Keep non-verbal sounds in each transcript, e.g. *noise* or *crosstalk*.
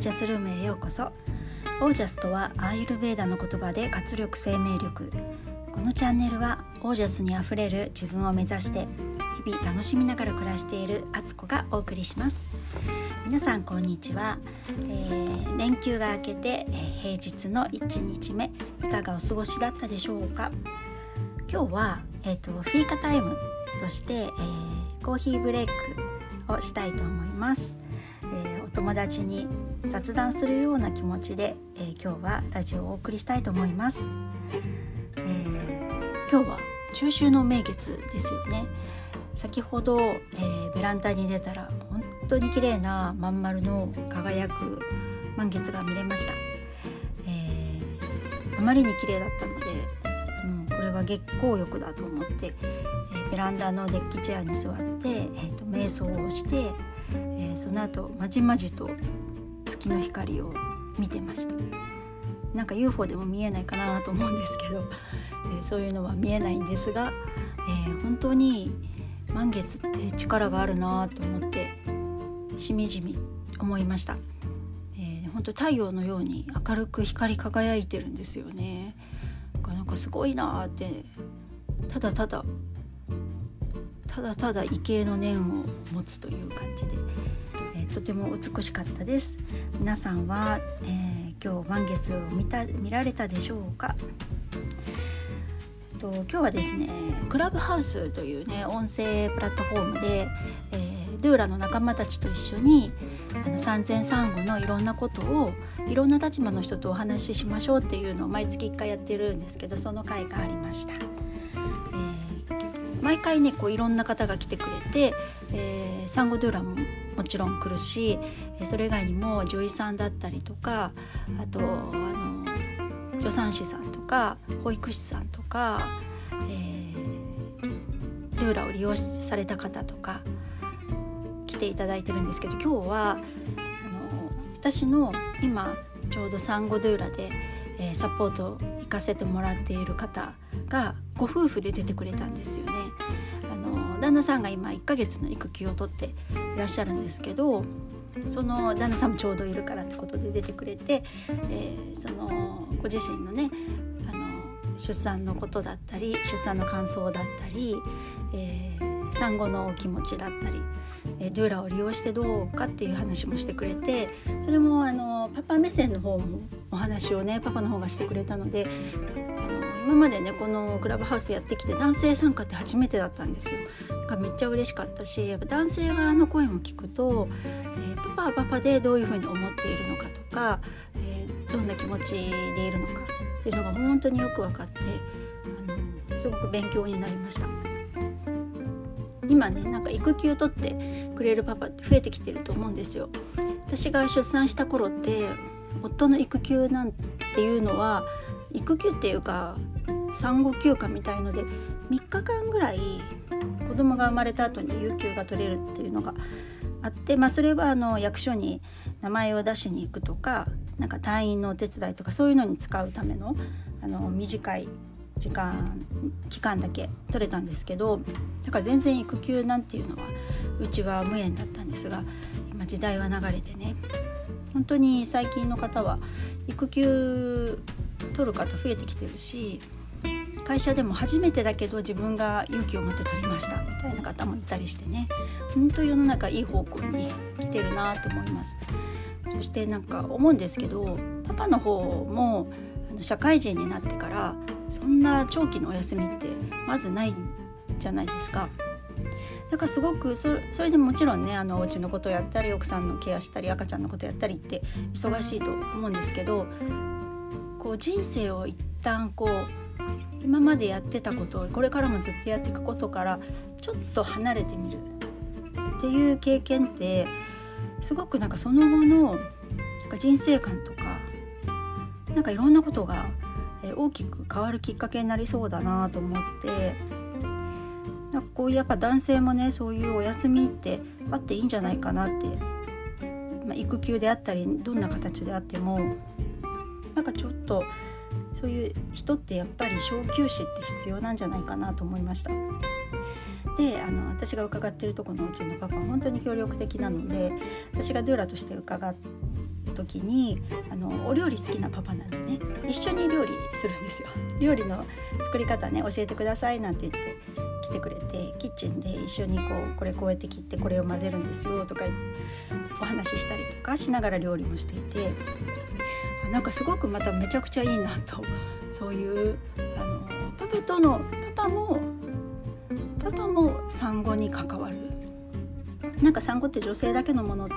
ージャスルームへようこそ。オージャスとはアーユルベーダの言葉で活力生命力。このチャンネルはオージャスにあふれる自分を目指して日々楽しみながら暮らしているあつこがお送りします。皆さんこんにちは、えー、連休が明けて、え、平日の1日目いかがお過ごしだったでしょうか。今日は、えーと、フィーカタイムとして、えー、コーヒーブレイクをしたいと思います、お友達に雑談するような気持ちで、えー、今日はラジオをお送りしたいと思います、えー、今日は中秋の名月ですよね。先ほど、えー、ベランダに出たら本当に綺麗なまん丸の輝く満月が見れました、えー、あまりに綺麗だったので、うん、これは月光浴だと思って、えー、ベランダのデッキチェアに座って、えーと、瞑想をして、ー、その後まじまじと月の光を見てました。なんか UFO でも見えないかなと思うんですけど、えー、そういうのは見えないんですが、えー、本当に満月って力があるなと思ってしみじみ思いました、えー、本当太陽のように明るく光り輝いてるんですよね。なんかすごいなってただただただただ畏敬の念を持つという感じで、とても美しかったです皆さんは、えー、今日満月を見た見られたでしょうか？と今日はですねクラブハウスというね音声プラットフォームで、えー、ドゥーラの仲間たちと一緒にあの産前産後のいろんなことをいろんな立場の人とお話ししましょうっていうのを毎月1回やってるんですけどその回がありました。えー、毎回ねこういろんな方が来てくれて、えー、産後ドゥーラももちろん来るしそれ以外にも女医さんだったりとかあとあの助産師さんとか保育士さんとか、えー、ルーラを利用された方とか来ていただいてるんですけど今日はあの私の今ちょうど産後ドゥーラで、えー、サポート行かせてもらっている方がご夫婦で出てくれたんですよね。旦那さんが今1ヶ月の育休を取っていらっしゃるんですけどその旦那さんもちょうどいるからってことで出てくれて、えー、そのご自身のねあの出産のことだったり出産の感想だったり、えー、産後のお気持ちだったり、えー、ドゥーラを利用してどうかっていう話もしてくれてそれもあのパパ目線の方もお話をねパパの方がしてくれたのであの今までねこのクラブハウスやってきて男性参加って初めてだったんですよ。がめっちゃ嬉しかったしやっぱ男性側の声も聞くと、えー、パパはパパでどういうふうに思っているのかとか、えー、どんな気持ちでいるのかっていうのが本当によく分かってあのすごく勉強になりました。今ねなんか育休取ってくれるパパって増えてきてると思うんですよ。私が出産した頃って夫の育休なんていうのは育休っていうか産後休暇みたいので3日間ぐらい子供が生まれた後に有給が取れるっていうのがあって、まあ、それはあの役所に名前を出しに行くとかなんか退院のお手伝いとかそういうのに使うためのあの短い時間期間だけ取れたんですけどだから全然育休なんていうのはうちは無縁だったんですが今時代は流れてね本当に最近の方は育休取る方増えてきてるし会社でも初めてだけど自分が勇気を持って取りましたみたいな方もいたりしてね。本当世の中いい方向に来てるなと思います。そしてなんか思うんですけどパパの方もあの社会人になってからそんな長期のお休みってまずないじゃないですか。だからすごくそれでもちろんねあのお家のことやったり奥さんのケアしたり赤ちゃんのことやったりって忙しいと思うんですけどこう人生を一旦こう今までやってたことをこれからもずっとやっていくことからちょっと離れてみるっていう経験ってすごくなんかその後のなんか人生観とかなんかいろんなことが大きく変わるきっかけになりそうだなと思って。なんかこういうやっぱ男性もねそういうお休みってあっていいんじゃないかなって、まあ、育休であったりどんな形であっても。なんかちょっとそういう人ってやっぱり小休止って必要なんじゃないかなと思いました。であの私が伺ってるとこのうちのパパは本当に協力的なので私がドゥーラとして伺っ時にあのお料理好きなパパなんでね一緒に料理するんですよ。料理の作り方ね教えてくださいなんて言って来てくれてキッチンで一緒にこうこれこうやって切ってこれを混ぜるんですよとかお話ししたりとかしながら料理もしていてなんかすごくまためちゃくちゃいいなとそういうあのパパとのパパもパパも産後に関わるなんか産後って女性だけのものって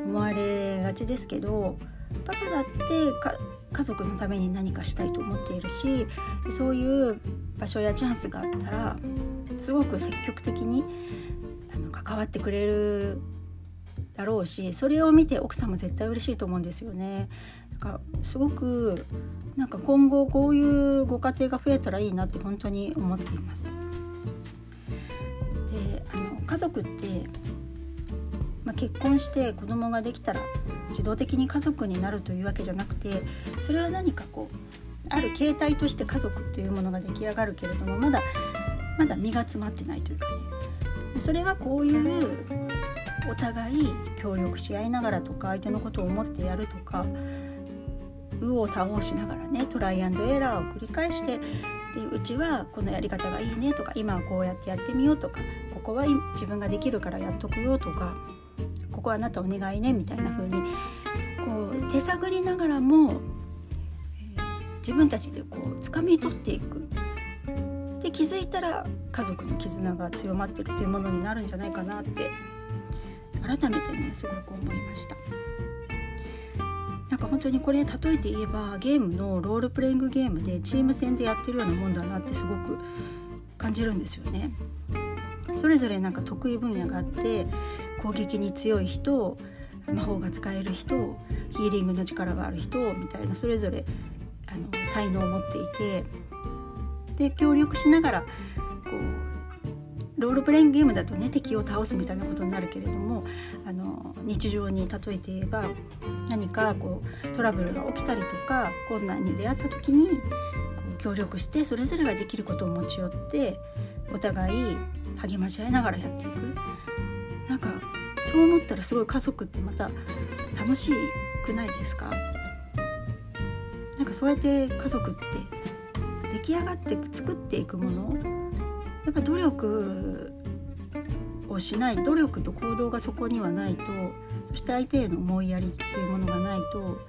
思われがちですけどパパだって家族のために何かしたいと思っているしそういう場所やチャンスがあったらすごく積極的にあの関わってくれるだろうしそれを見て奥さんも絶対嬉しいと思うんですよね。かすごくなんか今後こういうご家庭が増えたらいいなって本当に思っています。であの家族ってまあ、結婚して子供ができたら自動的に家族になるというわけじゃなくてそれは何かこうある形態として家族っていうものが出来上がるけれどもまだまだ身が詰まってないというかねそれはこういうお互い協力し合いながらとか相手のことを思ってやるとか右往左往しながらねトライアンドエラーを繰り返してでうちはこのやり方がいいねとか今はこうやってやってみようとかここは自分ができるからやっとくよとかここはあなたお願いねみたいな風にこう手探りながらも、えー、自分たちでこう掴み取っていくで気づいたら家族の絆が強まってるっていうものになるんじゃないかなって改めてねすごく思いました。なんか本当にこれ例えて言えばゲームのロールプレイングゲームでチーム戦でやってるようなもんだなってすごく感じるんですよね。それぞれなんか得意分野があって攻撃に強い人魔法が使える人ヒーリングの力がある人みたいなそれぞれあの才能を持っていてで協力しながらこうロールプレイングゲームだとね敵を倒すみたいなことになるけれどもあの日常に例えて言えば何かこうトラブルが起きたりとか困難に出会った時にこう協力してそれぞれができることを持ち寄ってお互い励まし合いながらやっていく。なんかそう思ったらすごい家族ってまた楽しくないですか？なんかそうやって家族って出来上がって作っていくものやっぱ努力をしない努力と行動がそこにはないとそして相手への思いやりっていうものがないと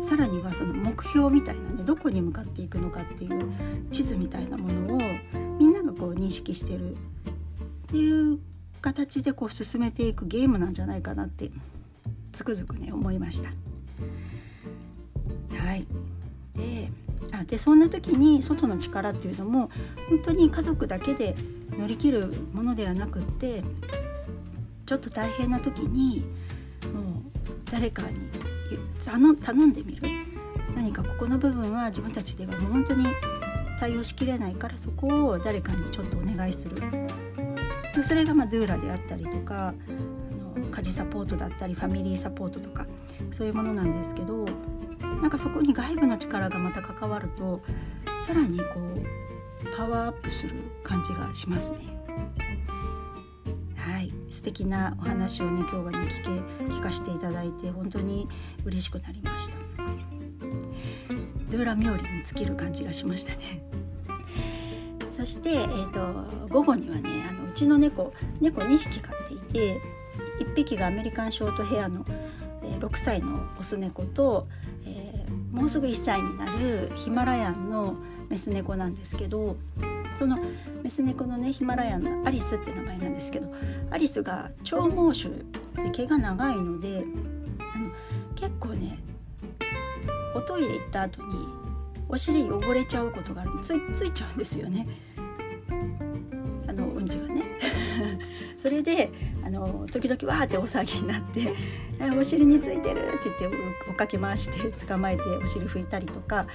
さらにはその目標みたいなねどこに向かっていくのかっていう地図みたいなものをみんながこう認識してるっていう形でこう進めていくゲームなんじゃないかなってつくづくね思いました。はいであでそんな時に外の力っていうのも本当に家族だけで乗り切るものではなくってちょっと大変な時にもう誰かに頼んでみる。何かここの部分は自分たちではもう本当に対応しきれないからそこを誰かにちょっとお願いする。でそれがまあドゥーラであったりとかあの家事サポートだったりファミリーサポートとかそういうものなんですけどなんかそこに外部の力がまた関わるとさらにこうパワーアップする感じがしますね。はい素敵なお話をね今日はね聞け聞かせていただいて本当に嬉しくなりました。ドゥーラ冥利に尽きる感じがしましたね。そして、えーと、午後にはねあのうちの猫猫2匹飼っていて1匹がアメリカンショートヘアの、6歳のオス猫と、もうすぐ1歳になるヒマラヤンのメス猫なんですけどそのメス猫のねヒマラヤンのアリスって名前なんですけどアリスが長毛種で毛が長いのであの結構ねおトイレ行った後にお尻汚れちゃうことがあるついついちゃうんですよね。あのうんちがねそれであの時々わーって大騒ぎになって「お尻についてる」って言って追っかけ回して捕まえてお尻拭いたりとか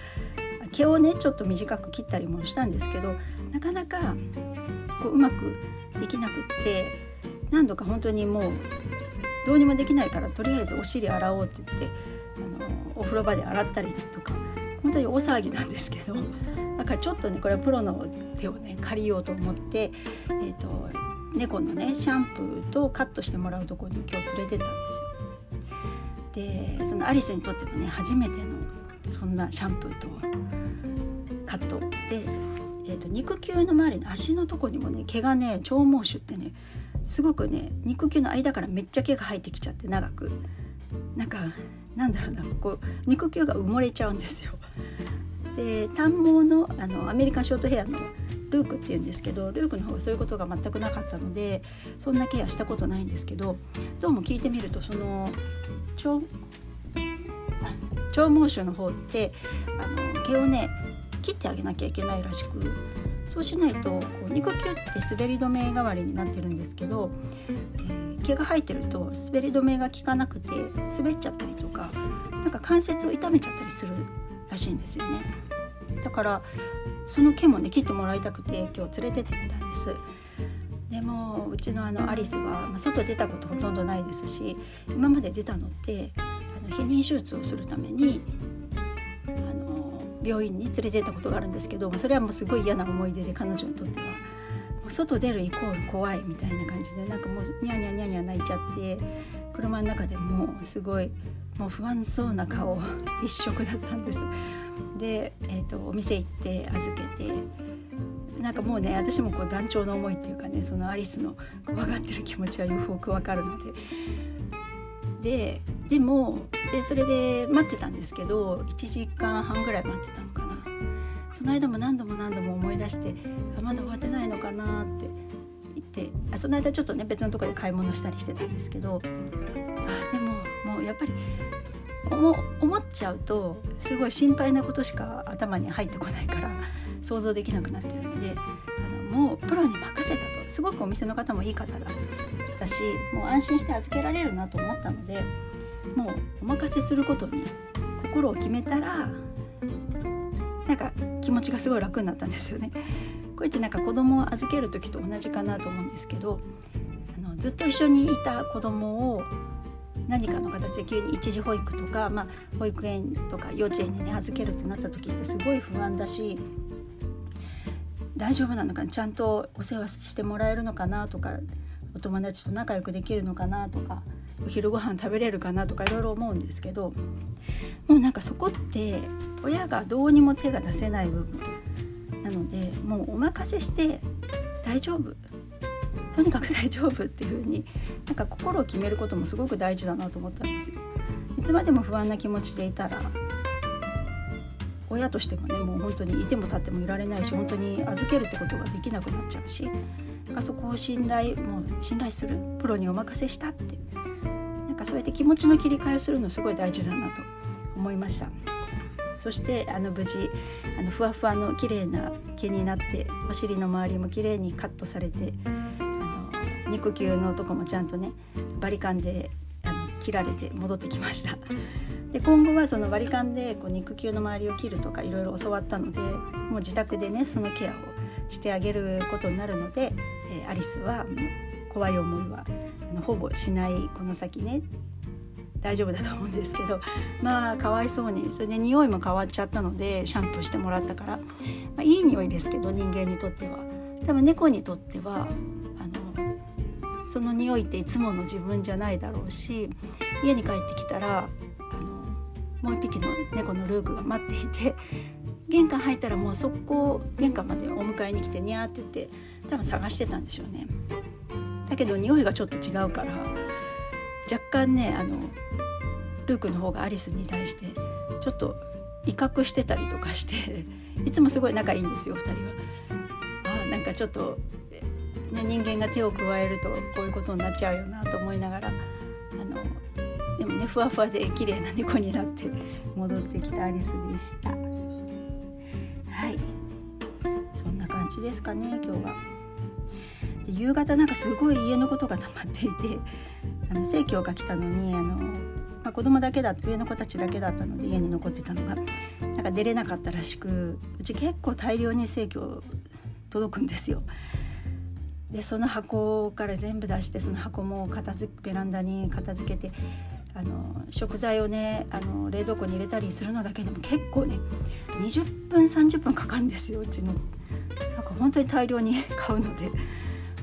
毛をねちょっと短く切ったりもしたんですけどなかなかこううまくできなくって何度か本当にもうどうにもできないからとりあえずお尻洗おうって言ってあのお風呂場で洗ったりとか本当に大騒ぎなんですけどだからちょっとねこれはプロの手をね借りようと思って、えーと、猫のねシャンプーとカットしてもらうとこに今日連れてったんですよ。でそのアリスにとってもね初めてのそんなシャンプーとカットで、えーと、肉球の周りの足のとこにもね毛がね長毛種ってねすごくね肉球の間からめっちゃ毛が生えてきちゃって長くなんかなんだろうなこう肉球が埋もれちゃうんですよ。で短毛のあのアメリカンショートヘアのルークっていうんですけどルークの方がそういうことが全くなかったのでそんなケアしたことないんですけどどうも聞いてみるとその長長毛種の方ってあの毛をね切ってあげなきゃいけないらしくそうしないとこう肉球って滑り止め代わりになってるんですけど、えー、毛が生えてると滑り止めが効かなくて滑っちゃったりとかなんか関節を痛めちゃったりするらしいんですよね。だからその毛もね切ってもらいたくて今日連れてってみたんですでもうちのあのアリスは、まあ、外出たことほとんどないですし今まで出たのってあの避妊手術をするためにあの病院に連れてったことがあるんですけどそれはもうすごい嫌な思い出で彼女にとっては。外出るイコール怖いみたいな感じでなんかもうニャニャニャニャ泣いちゃって車の中でもすごいもう不安そうな顔一色だったんですで、えーと、お店行って預けてなんかもうね私もこう団長の思いっていうかねそのアリスの怖がってる気持ちはよくわかるので。ででもでそれで待ってたんですけど1時間半ぐらい待ってたのかな。その間も何度も何度も思い出してあまだ終わってないのかなって言ってあその間ちょっとね別のとこで買い物したりしてたんですけどあでももうやっぱり思っちゃうとすごい心配なことしか頭に入ってこないから想像できなくなってるのであのもうプロに任せたとすごくお店の方もいい方だだしもう安心して預けられるなと思ったのでもうお任せすることに心を決めたらなんか気持ちがすごい楽になったんですよね。これってなんか子供を預ける時と同じかなと思うんですけどあのずっと一緒にいた子供を何かの形で急に一時保育とか、まあ、保育園とか幼稚園にね預けるってなった時ってすごい不安だし大丈夫なのかちゃんとお世話してもらえるのかなとかお友達と仲良くできるのかなとかお昼ご飯食べれるかなとかいろいろ思うんですけどもうなんかそこって親がどうにも手が出せない部分なのでもうお任せして大丈夫。とにかく大丈夫っていう風になんか心を決めることもすごく大事だなと思ったんですよ。いつまでも不安な気持ちでいたら親としてもねもう本当にいても立ってもいられないし本当に預けるってことができなくなっちゃうしなんかそこを信頼もう信頼するプロにお任せしたってなんかそうやって気持ちの切り替えをするのすごい大事だなと思いました。そしてあの無事あのふわふわの綺麗な毛になってお尻の周りも綺麗にカットされて肉球のとこもちゃんとねバリカンで切られて戻ってきました。で今後はそのバリカンでこう肉球の周りを切るとかいろいろ教わったのでもう自宅でねそのケアをしてあげることになるので、えー、アリスは怖い思いはあのほぼしないこの先ね。大丈夫だと思うんですけどまあかわいそうにそれで匂いも変わっちゃったのでシャンプーしてもらったから、まあ、いい匂いですけど人間にとっては。多分猫にとってはその匂いっていつもの自分じゃないだろうし家に帰ってきたらあのもう一匹の猫のルークが待っていて玄関入ったらもう速攻玄関までお迎えに来てニャーって言って多分探してたんでしょうね。だけど匂いがちょっと違うから若干ねあのルークの方がアリスに対してちょっと威嚇してたりとかしていつもすごい仲いいんですよ2人は。あなんかちょっとね、人間が手を加えるとこういうことになっちゃうよなと思いながらあのでもねふわふわで綺麗な猫になって戻ってきたアリスでした。はい。そんな感じですかね今日は。で夕方なんかすごい家のことが溜まっていてあの生協が来たのにあの、まあ、子供だけだ上の子たちだけだったので家に残ってたのがなんか出れなかったらしくうち結構大量に生協届くんですよ。でその箱から全部出してその箱も片付ベランダに片付けてあの食材をねあの冷蔵庫に入れたりするのだけでも結構ね20分30分かかるんですようちの。なんか本当に大量に *laughs* 買うので。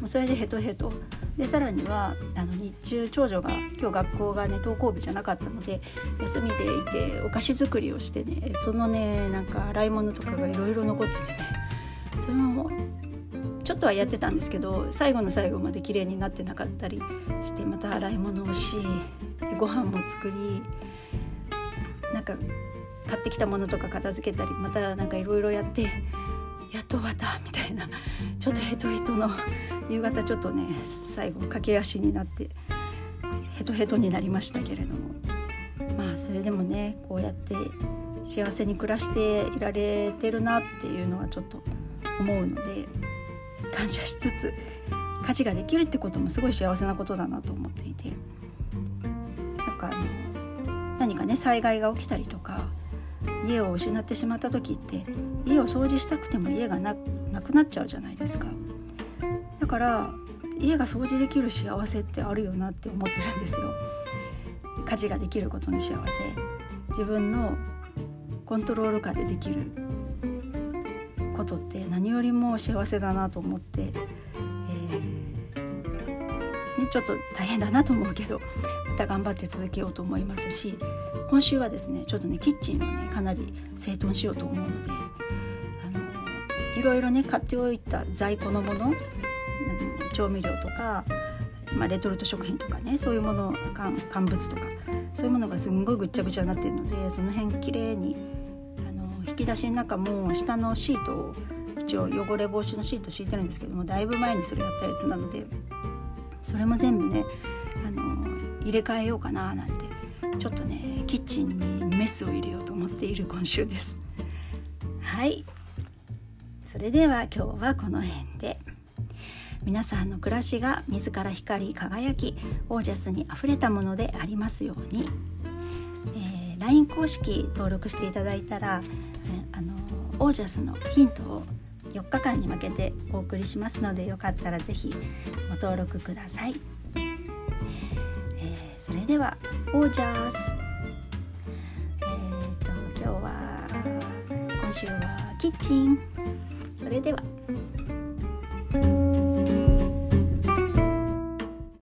もうそれでヘトヘト。でさらにはあの日中長女が今日学校がね登校日じゃなかったので休みでいてお菓子作りをしてねそのねなんか洗い物とかがいろいろ残っててね。それもちょっとはやってたんですけど最後の最後まで綺麗になってなかったりしてまた洗い物をしでご飯も作りなんか買ってきたものとか片付けたりまたなんかいろいろやってやっと終わったみたいなちょっとヘトヘトの夕方ちょっとね最後駆け足になってヘトヘトになりましたけれども。まあそれでもねこうやって幸せに暮らしていられてるなっていうのはちょっと思うので感謝しつつ家事ができるってこともすごい幸せなことだなと思っていて。なんかあの何かね災害が起きたりとか家を失ってしまった時って家を掃除したくても家がなくなっちゃうじゃないですか。だから家が掃除できる幸せってあるよなって思ってるんですよ。家事ができることの幸せ。自分のコントロール下でできることって何よりも幸せだなと思って、えー、ね、ちょっと大変だなと思うけどまた頑張って続けようと思いますし今週はですねちょっとねキッチンをねかなり整頓しようと思うのであのいろいろね買っておいた在庫のもの調味料とか、まあ、レトルト食品とかねそういうもの乾物とかそういうものがすんごいぐっちゃぐちゃになってるのでその辺きれいに引き出しの中も下のシートを一応汚れ防止のシート敷いてるんですけどもだいぶ前にそれやったやつなのでそれも全部ねあの入れ替えようかななんてちょっとねキッチンにメスを入れようと思っている今週です。はい。それでは今日はこの辺で。皆さんの暮らしが自ら光り輝きオージャスにあふれたものでありますように、えー、LINE 公式登録していただいたら、あのオージャスのヒントを4日間に分けてお送りしますのでよかったら是非ご登録ください、えー、それではオージャス。えーと今日は今週はキッチン。それでは。